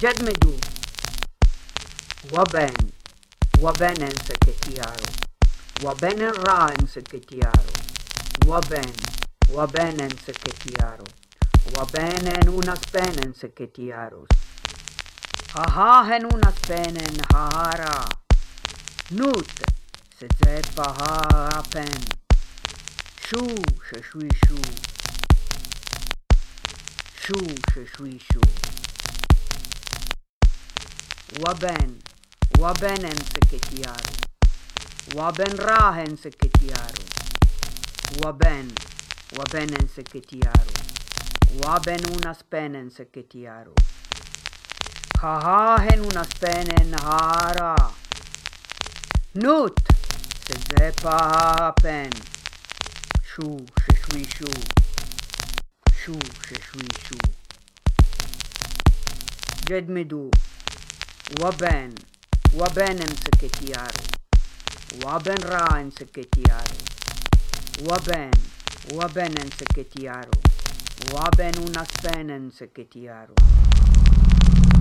جد مدو وبن وبن انسكتيارو وبن را انسكتيارو وبن وبن انسكتيارو وبن en unas penen seketiaros Haha en unas penen hara Nut se zepa ha pen Shu she shui shu Shu she shui shu Waben Waben en seketiaro Waben rahen seketiaro Waben Waben en seketiaro Waben unas penen seketiaro Hahahen unas penen hara. Nut se zepa pen Shu she shui shu Shu. She shui shu midu Waben Wabenem seketiaro Waben raen seketiaro Waben. Waben Wabenen seketiaro Waben unas penen seketiaro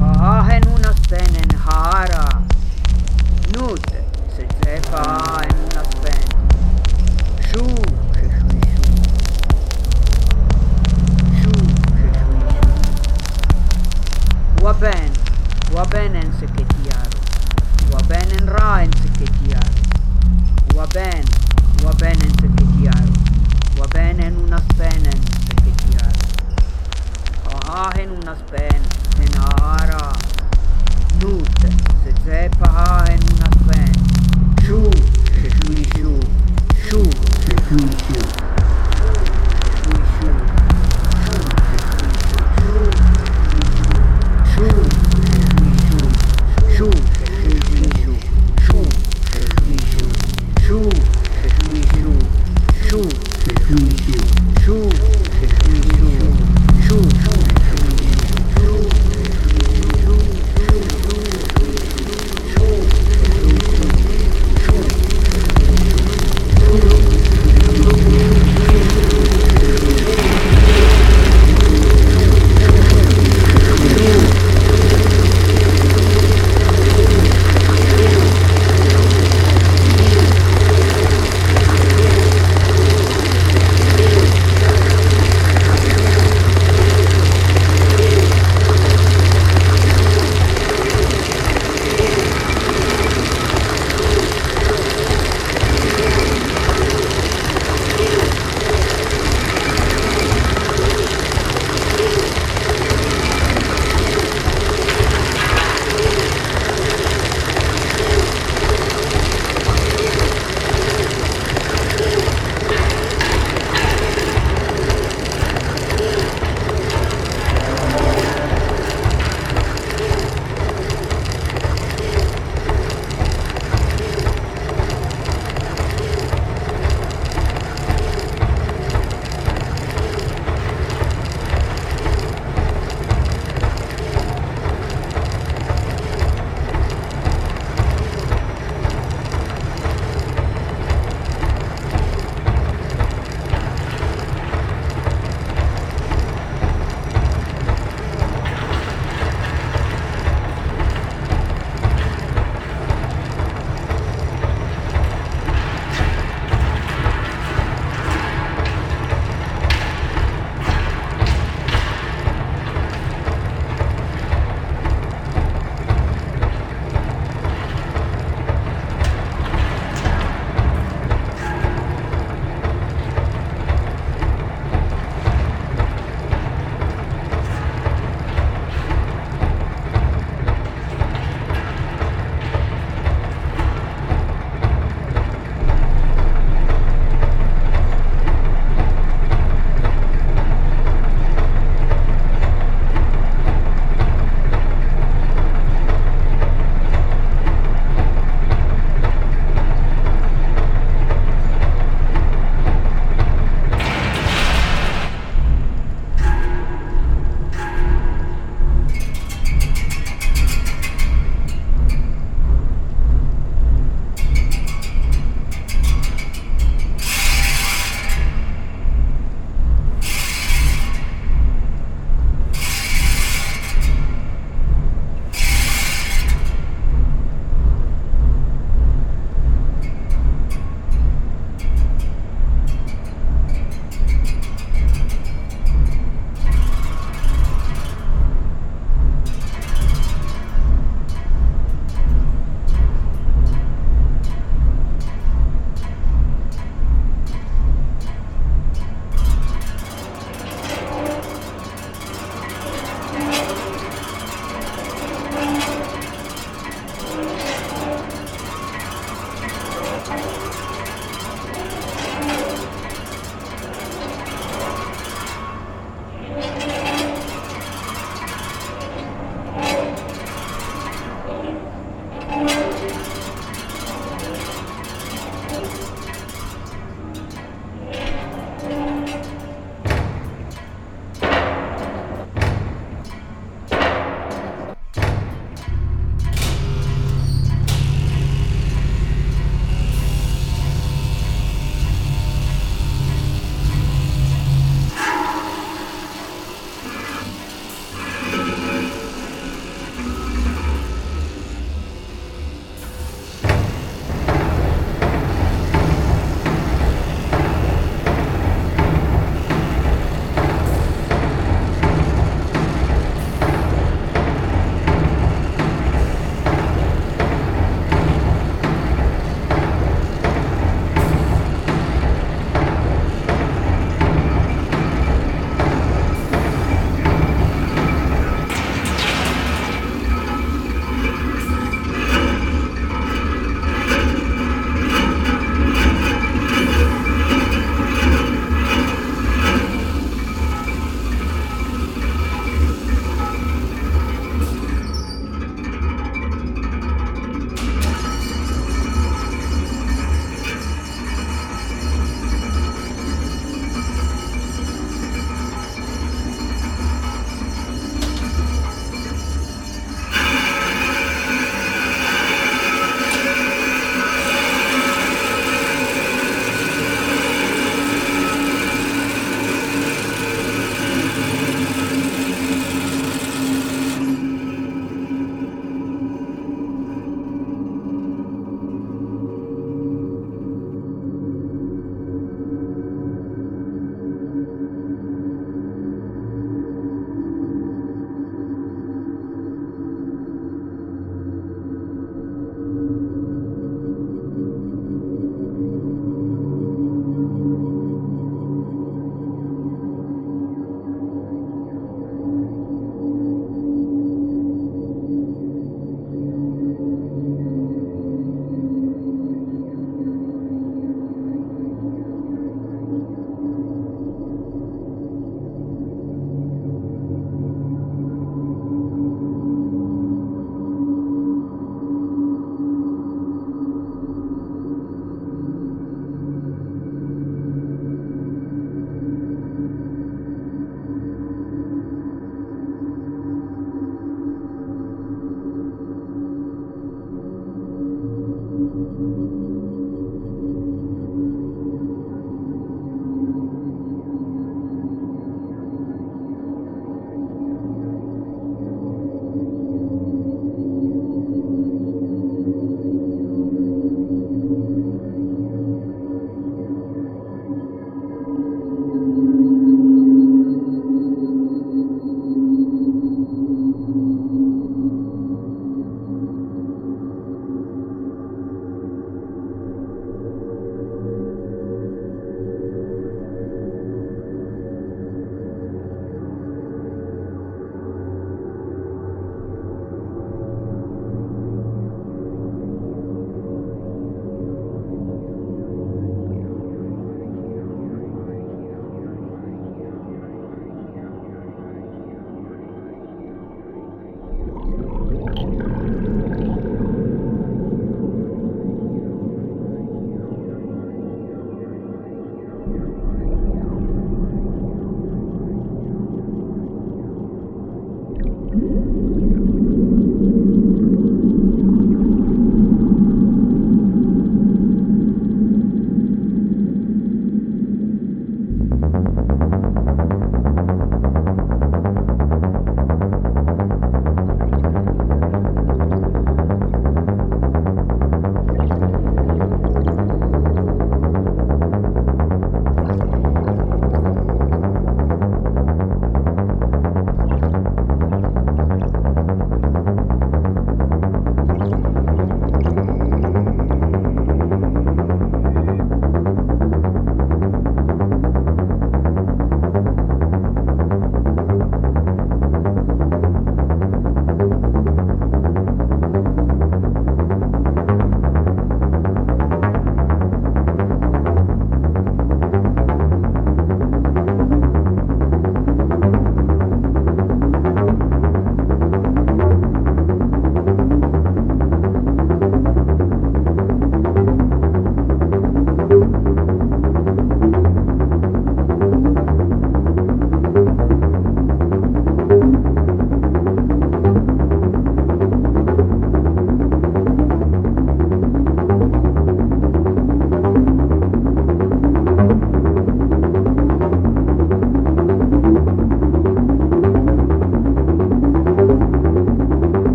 Hahen unas penen hara. Nut se zepa en Oa benen se ket iaro. Oa benen raen se ket iaro. Oa ben, oa benen se ket iaro. Oa benen unas penen se ket iaro. A hahen unas pen, en ara. Nut, se zepa hahen unas pen. Chou, se chou, chou. Chou, se chou, chou.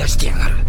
がしてやがる。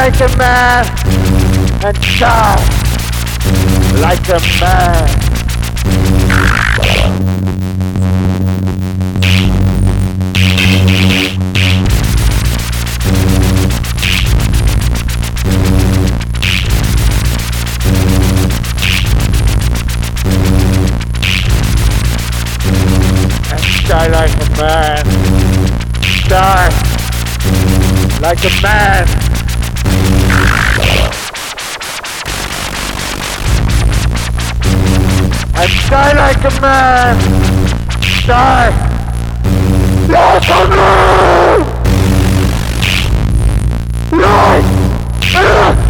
like a man and die like a man. And die like a man. Die like a man. Die like a man! Die! Yes, a! Die!